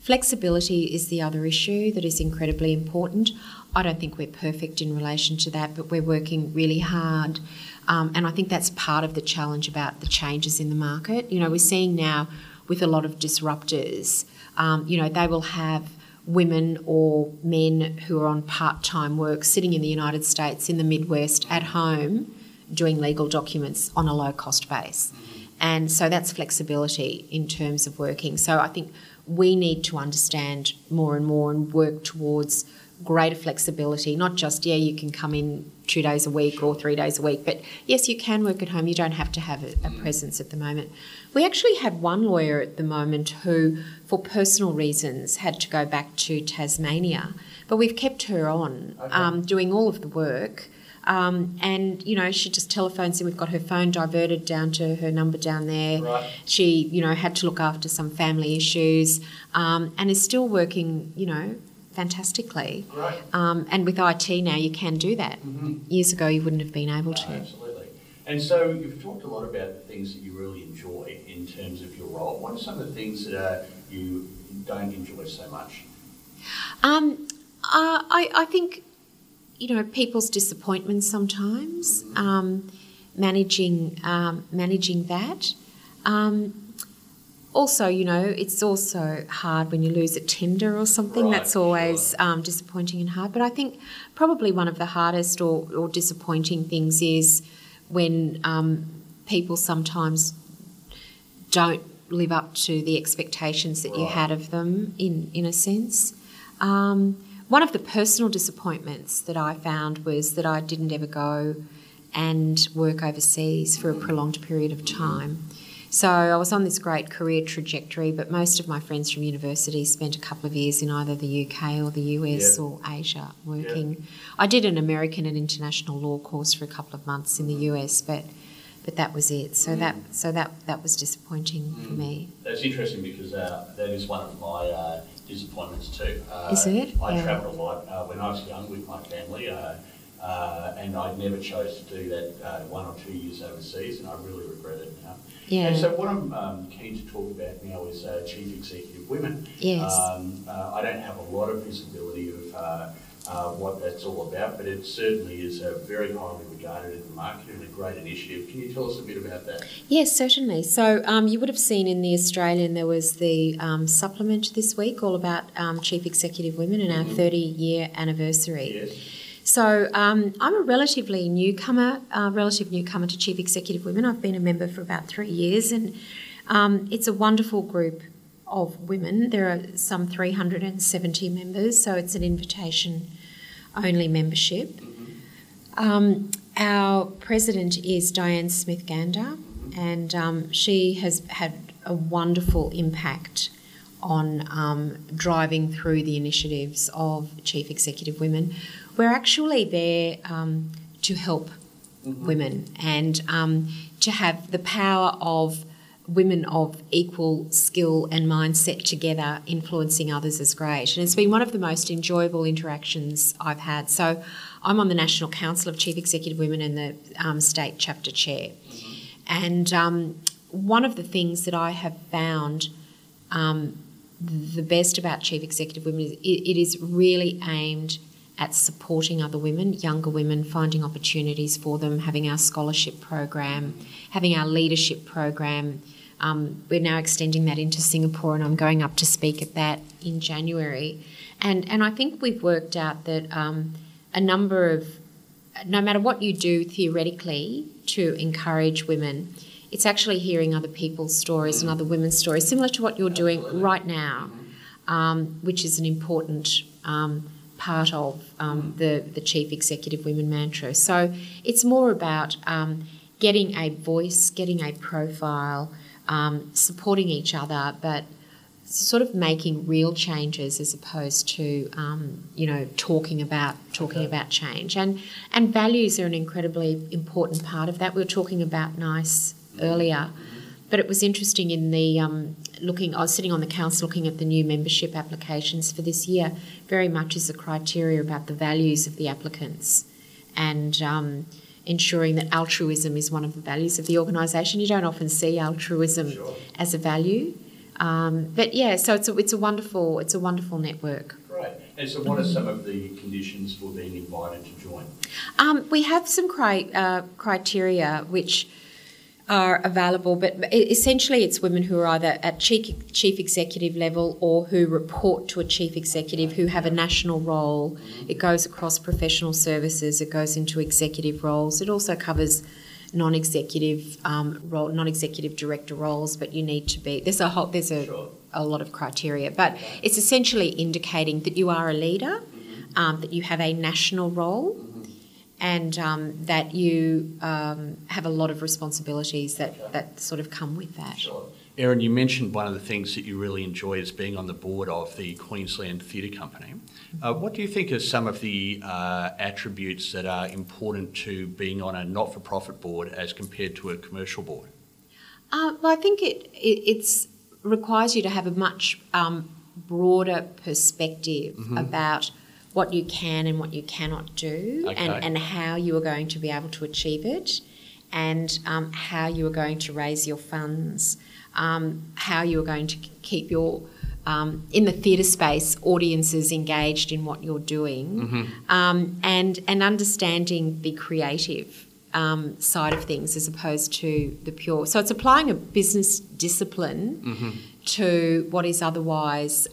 Flexibility is the other issue that is incredibly important. I don't think we're perfect in relation to that, but we're working really hard. Um, and I think that's part of the challenge about the changes in the market. You know, we're seeing now with a lot of disruptors, um, you know, they will have women or men who are on part time work sitting in the United States, in the Midwest, at home, doing legal documents on a low cost base. And so that's flexibility in terms of working. So I think we need to understand more and more and work towards greater flexibility, not just, yeah, you can come in two days a week or three days a week, but yes, you can work at home. You don't have to have a, a presence at the moment. We actually had one lawyer at the moment who, for personal reasons, had to go back to Tasmania, but we've kept her on okay. um, doing all of the work. Um, and you know, she just telephones in. We've got her phone diverted down to her number down there. Right. She, you know, had to look after some family issues, um, and is still working. You know, fantastically. Right. Um, and with IT now, you can do that. Mm-hmm. Years ago, you wouldn't have been able to. absolutely. And so you've talked a lot about the things that you really enjoy in terms of your role. What are some of the things that uh, you don't enjoy so much? Um, uh, I, I think you know, people's disappointments sometimes, um, managing um, managing that. Um, also, you know, it's also hard when you lose a tender or something. Right, That's always sure. Um, disappointing and hard. But I think probably one of the hardest or, or disappointing things is when um, people sometimes don't live up to the expectations that right. you had of them. In in a sense. Um, one of the personal disappointments that I found was that I didn't ever go and work overseas for a prolonged period of time. So I was on this great career trajectory, but most of my friends from university spent a couple of years in either the UK or the US or Asia working. I did an American and international law course for a couple of months in the US, but but that was it. So mm. that so that that was disappointing mm. for me. That's interesting because uh, that is one of my uh, disappointments too. Uh, Is it? I yeah. travelled a lot uh, when I was young with my family, uh, uh and I never chose to do that uh, one or two years overseas, and I really regret it now. Yeah. And so what I'm um, keen to talk about now is uh, chief executive women. Yes. Um, I don't have a lot of visibility of uh, what that's all about, but it certainly is uh, very highly regarded in the market and a great initiative. Can you tell us a bit about that? Yes, certainly. So um, you would have seen in the Australian there was the um, supplement this week all about um, chief executive women and mm-hmm. our 30 year anniversary. Yes. So um, I'm a relatively newcomer, uh, relative newcomer to Chief Executive Women. I've been a member for about three years, and um, it's a wonderful group of women. There are some 370 members, so it's an invitation only membership. Mm-hmm. Um, our president is Diane Smith Gander, and um, she has had a wonderful impact on um, driving through the initiatives of Chief Executive Women. We're actually there um, to help mm-hmm. women and um, to have the power of women of equal skill and mindset together influencing others is great. And it's been one of the most enjoyable interactions I've had. So I'm on the National Council of Chief Executive Women and the um, state chapter chair. And um, one of the things that I have found um, the best about Chief Executive Women is it, it is really aimed at supporting other women, younger women, finding opportunities for them, having our scholarship program, having our leadership program, um, we're now extending that into Singapore, and I'm going up to speak at that in January. And and I think we've worked out that um, a number of no matter what you do theoretically to encourage women, it's actually hearing other people's stories and other women's stories, similar to what you're doing right now, um, which is an important um, part of um, the, the Chief Executive Women Mantra. So it's more about um, getting a voice, getting a profile, um, supporting each other, but sort of making real changes as opposed to um, you know talking about talking okay. about change. And and values are an incredibly important part of that. We were talking about nice earlier but it was interesting in the um, looking I was sitting on the council looking at the new membership applications for this year very much is a criteria about the values of the applicants. And um, ensuring that altruism is one of the values of the organisation you don't often see altruism sure. as a value um, but yeah, so it's a, it's a wonderful it's a wonderful network. Great. And so, what are some of the conditions for being invited to join? Um, we have some cri- uh, criteria which are available, but essentially it's women who are either at chief, chief executive level or who report to a chief executive who have a national role. Mm-hmm. It goes across professional services, it goes into executive roles. It also covers non-executive um, role, non-executive director roles, but you need to be. There's a whole, there's a, sure. a lot of criteria, but it's essentially indicating that you are a leader, mm-hmm. um, that you have a national role, mm-hmm. And um, that you um, have a lot of responsibilities that that sort of come with that. Sure. Erin, you mentioned one of the things that you really enjoy is being on the board of the Queensland Theatre Company. Uh, what do you think are some of the uh, attributes that are important to being on a not for profit board as compared to a commercial board? Uh, well, I think it, it requires you to have a much um, broader perspective mm-hmm. about what you can and what you cannot do okay. and, and how you are going to be able to achieve it and um, how you are going to raise your funds um, how you are going to keep your um, in the theatre space audiences engaged in what you're doing, mm-hmm. um, and and understanding the creative um, side of things as opposed to the pure. So it's applying a business discipline mm-hmm. to what is otherwise.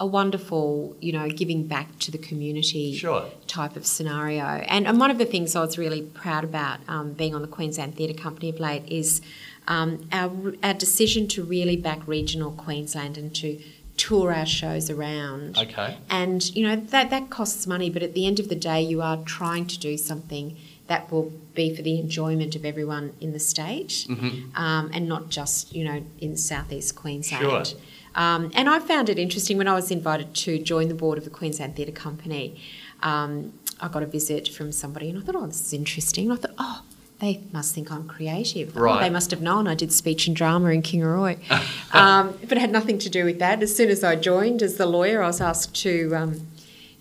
A wonderful, you know, giving back to the community sure. type of scenario. And, and one of the things I was really proud about um, being on the Queensland Theatre Company of late is um, our, our decision to really back regional Queensland and to tour our shows around. Okay. And you know that that costs money, but at the end of the day, you are trying to do something that will be for the enjoyment of everyone in the state, mm-hmm. um, and not just you know in southeast Queensland. Sure. Um, and I found it interesting when I was invited to join the board of the Queensland Theatre Company. Um, I got a visit from somebody, and I thought, oh, this is interesting. And I thought, oh, they must think I'm creative. Right. Oh, they must have known I did speech and drama in Kingaroy. um, but it had nothing to do with that. As soon as I joined as the lawyer, I was asked to um,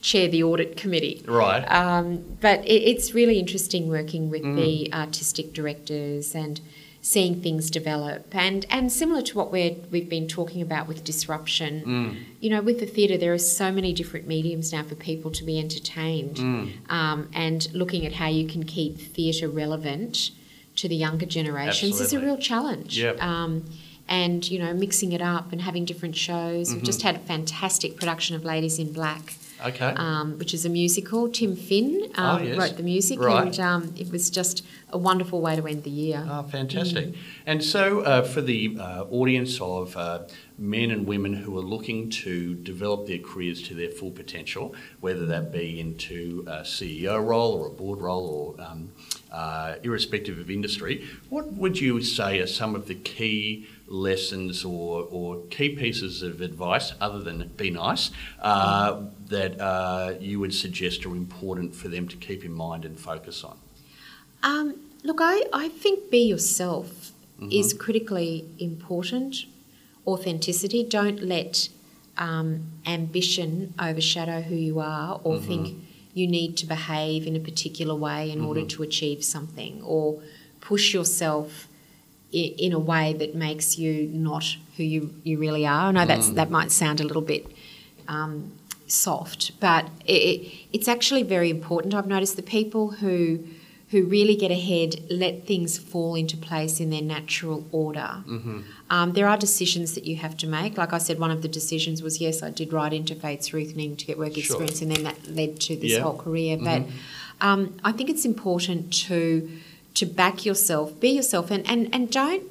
chair the audit committee. Right. Um, but it, it's really interesting working with mm. the artistic directors and seeing things develop and and similar to what we're we've been talking about with disruption mm. you know with the theatre there are so many different mediums now for people to be entertained mm. um, and looking at how you can keep theatre relevant to the younger generations Absolutely. is a real challenge yep. um, and you know mixing it up and having different shows mm-hmm. we've just had a fantastic production of ladies in black Okay. Um, which is a musical. Tim Finn um, oh, yes. wrote the music, right. and um, it was just a wonderful way to end the year. Oh, fantastic. Mm. And so, uh, for the uh, audience of uh, men and women who are looking to develop their careers to their full potential, whether that be into a CEO role or a board role or um, uh, irrespective of industry, what would you say are some of the key lessons or, or key pieces of advice, other than be nice, uh, that uh, you would suggest are important for them to keep in mind and focus on? Um, look, I, I think be yourself mm-hmm. is critically important. Authenticity. Don't let um, ambition overshadow who you are or mm-hmm. think you need to behave in a particular way in mm-hmm. order to achieve something or push yourself in a way that makes you not who you, you really are. I know that's, mm. that might sound a little bit um, soft, but it, it's actually very important. I've noticed the people who who really get ahead let things fall into place in their natural order. Mm-hmm. Um, there are decisions that you have to make. Like I said, one of the decisions was yes, I did write into Feez Ruthning to get work experience, and then that led to this yeah. whole career. But mm-hmm. um, I think it's important to to back yourself, be yourself, and, and, and don't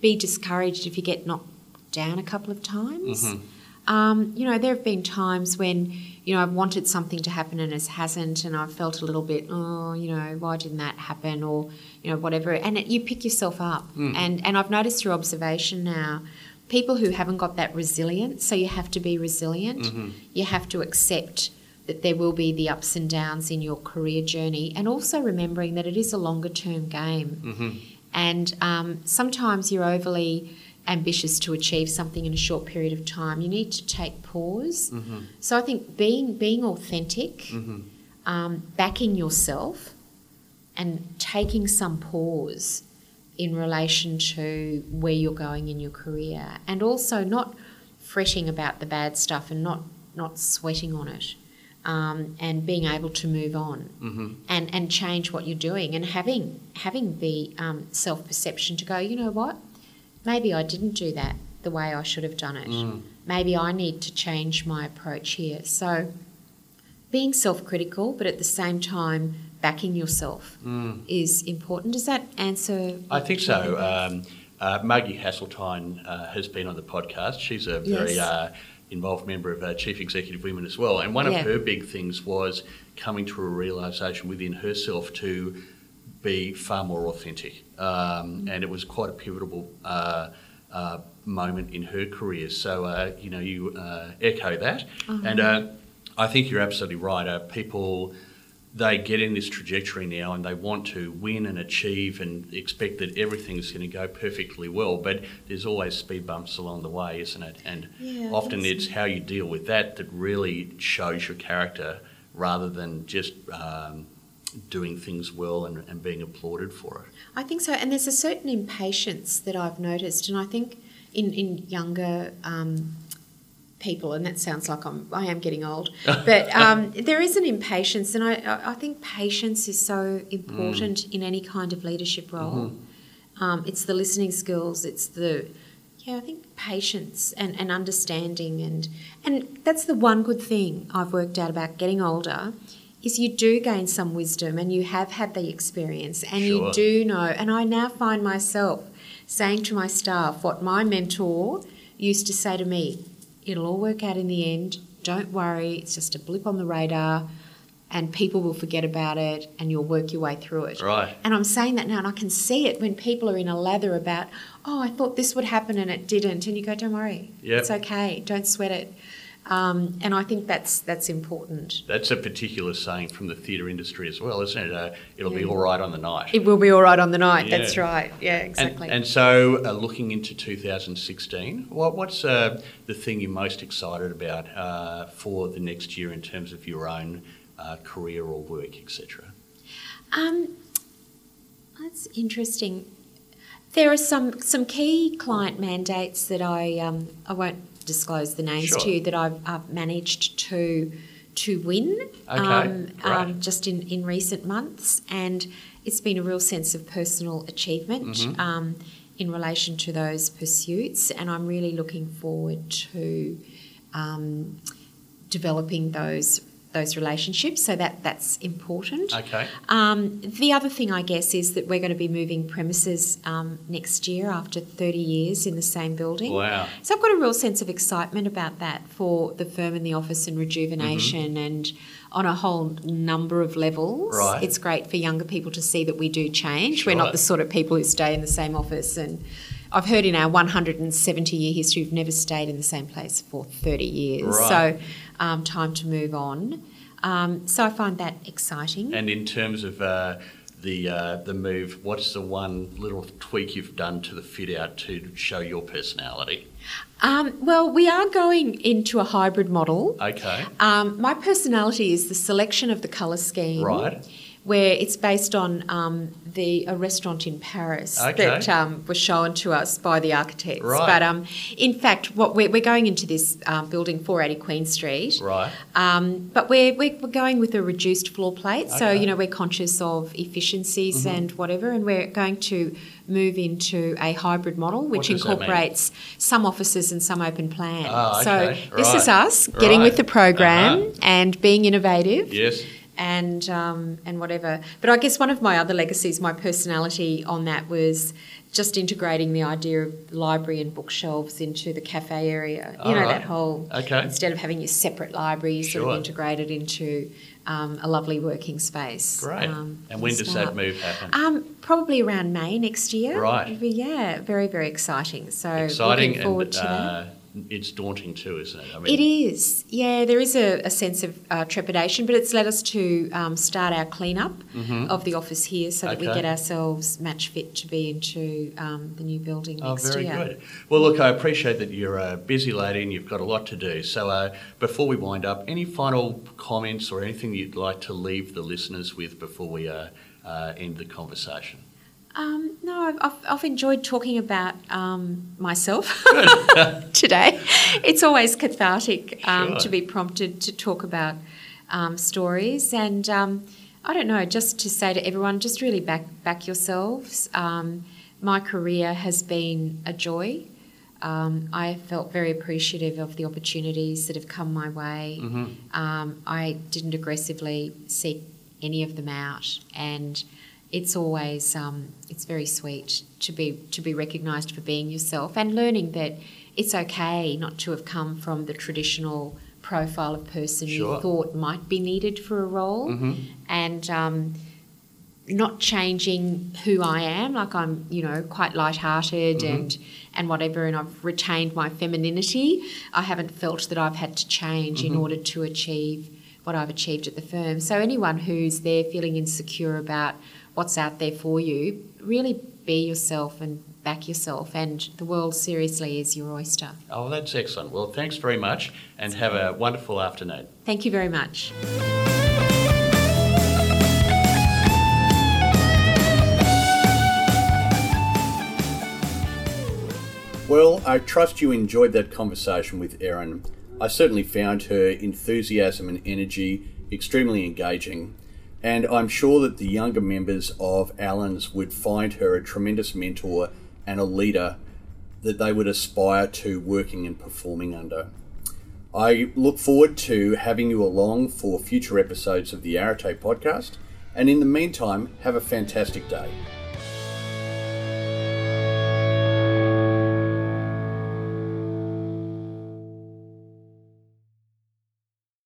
be discouraged if you get knocked down a couple of times. Mm-hmm. Um, you know, there have been times when you know I've wanted something to happen and it hasn't, and I've felt a little bit, oh, you know, why didn't that happen, or you know, whatever. And it, you pick yourself up, and and I've noticed through observation now. People who haven't got that resilience, so you have to be resilient. You have to accept that there will be the ups and downs in your career journey, and also remembering that it is a longer term game. And um, sometimes you're overly ambitious to achieve something in a short period of time. You need to take pause. So I think being being authentic, um, backing yourself, and taking some pause in relation to where you're going in your career, and also not fretting about the bad stuff and not not sweating on it, um, and being able to move on Mm-hmm. and and change what you're doing, and having having the um, self perception to go, you know what, maybe I didn't do that the way I should have done it. Mm. Maybe I need to change my approach here. So, being self critical, but at the same time backing yourself Mm. is important. Does that answer? I think so. Um, uh, Margie Haseltine uh, has been on the podcast. She's a very Yes. uh, involved member of uh, Chief Executive Women as well. And one Yeah. of her big things was coming to a realization within herself to be far more authentic. Um, And it was quite a pivotal uh, uh, moment in her career. So, uh, you know, you uh, echo that. And uh, I think you're absolutely right. Uh, people they get in this trajectory now and they want to win and achieve and expect that everything's going to go perfectly well, but there's always speed bumps along the way, isn't it? And Yeah, often it's how you deal with that that really shows your character rather than just um, doing things well and, and being applauded for it. I think so. And there's a certain impatience that I've noticed, and I think in in younger. Um, People, and that sounds like I'm, I am getting old, but um, there is an impatience, and I, I think patience is so important in any kind of leadership role. Um, it's the listening skills, it's the, yeah, I think patience and, and understanding, and and that's the one good thing I've worked out about getting older, you do gain some wisdom, and you have had the experience, and you do know. And I now find myself saying to my staff what my mentor used to say to me it'll all work out in the end. Don't worry, it's just a blip on the radar, and people will forget about it, and you'll work your way through it. Right. And I'm saying that now, and I can see it when people are in a lather about, oh, I thought this would happen and it didn't, and you go, don't worry, Yep. it's okay, don't sweat it. Um, and I think that's that's important. That's a particular saying from the theatre industry as well, isn't it? Uh, it'll be all right on the night. It will be all right on the night. That's right. Yeah, And, exactly. and so, uh, looking into 2016, what, what's uh, the thing you're most excited about uh, for the next year in terms of your own uh, career or work, etc.? Um, that's interesting. There are some some key client mandates that I um, I won't disclose the names Sure. to you that I've, I've managed to to win um, um, just in, in recent months, and it's been a real sense of personal achievement Mhm. um, in relation to those pursuits, and I'm really looking forward to um, developing those those relationships. So that that's important. Okay. Um, the other thing, I guess, is that we're going to be moving premises um, next year after 30 years in the same building. Wow. So I've got a real sense of excitement about that for the firm and the office and rejuvenation and on a whole number of levels. Right. It's great for younger people to see that we do change. We're not the sort of people who stay in the same office and I've heard in our 170 year history we've never stayed in the same place for 30 years. Right. So um, time to move on. Um, so I find that exciting. And in terms of uh, the uh, the move, what's the one little tweak you've done to the fit out to show your personality? Um, well, we are going into a hybrid model. Okay. Um, my personality is the selection of the colour scheme. Right. Where it's based on um, the a restaurant in Paris Okay. that um, was shown to us by the architects. Right. But um, in fact, what we're, we're going into this um, building 480 Queen Street. Right. Um, but we're, we're, we're going with a reduced floor plate. So, Okay. Mm-hmm. you know, we're conscious of efficiencies and whatever. And we're going to move into a hybrid model, which does that mean? incorporates some offices and some open plan. So, okay. this is us getting with the program Uh-huh. and being innovative Yes. And um, and whatever. But I guess one of my other legacies, my personality on that was just integrating the idea of library and bookshelves into the cafe area. You All know right. that whole Okay. instead of having your separate library, you sort of integrated into um, a lovely working space. Great. um, and when does that move happen? Um, probably around May next year. Right. Yeah, very very exciting. So Exciting looking forward and to that. It's daunting too, isn't it? I It is, yeah. There is a, a sense of uh, trepidation, but it's led us to um, start our cleanup of the office here, so that we Mm-hmm. Get ourselves match fit to be into um, the new building. Oh, next very year. good. Well, look, I appreciate that you're a busy lady and you've got a lot to do. So, uh, before we wind up, any final comments or anything you'd like to leave the listeners with before we uh, uh, end the conversation? Um, no, I've, I've, I've enjoyed talking about um, myself today. It's always cathartic um, Sure. to be prompted to talk about um, stories, and um, I don't know, just to say to everyone, just really back back yourselves. Um, my career has been a joy. Um, I felt very appreciative of the opportunities that have come my way. Um, I didn't aggressively seek any of them out, and it's always um, it's very sweet to be to be recognised for being yourself and learning that it's okay not to have come from the traditional profile of person Sure. you thought might be needed for a role, and um, not changing who I am. Like I'm, you know, quite light-hearted and and whatever, and I've retained my femininity. I haven't felt that I've had to change in order to achieve what I've achieved at the firm. So anyone who's there feeling insecure about what's out there for you, really be yourself and back yourself. And the world seriously is your oyster. Oh, that's excellent. Well, thanks very much and have a wonderful afternoon. Thank you very much. Well, I trust you enjoyed that conversation with Erin. I certainly found her enthusiasm and energy extremely engaging, and I'm sure that the younger members of Allens would find her a tremendous mentor and a leader that they would aspire to working and performing under. I look forward to having you along for future episodes of the Arate podcast, and in the meantime, have a fantastic day.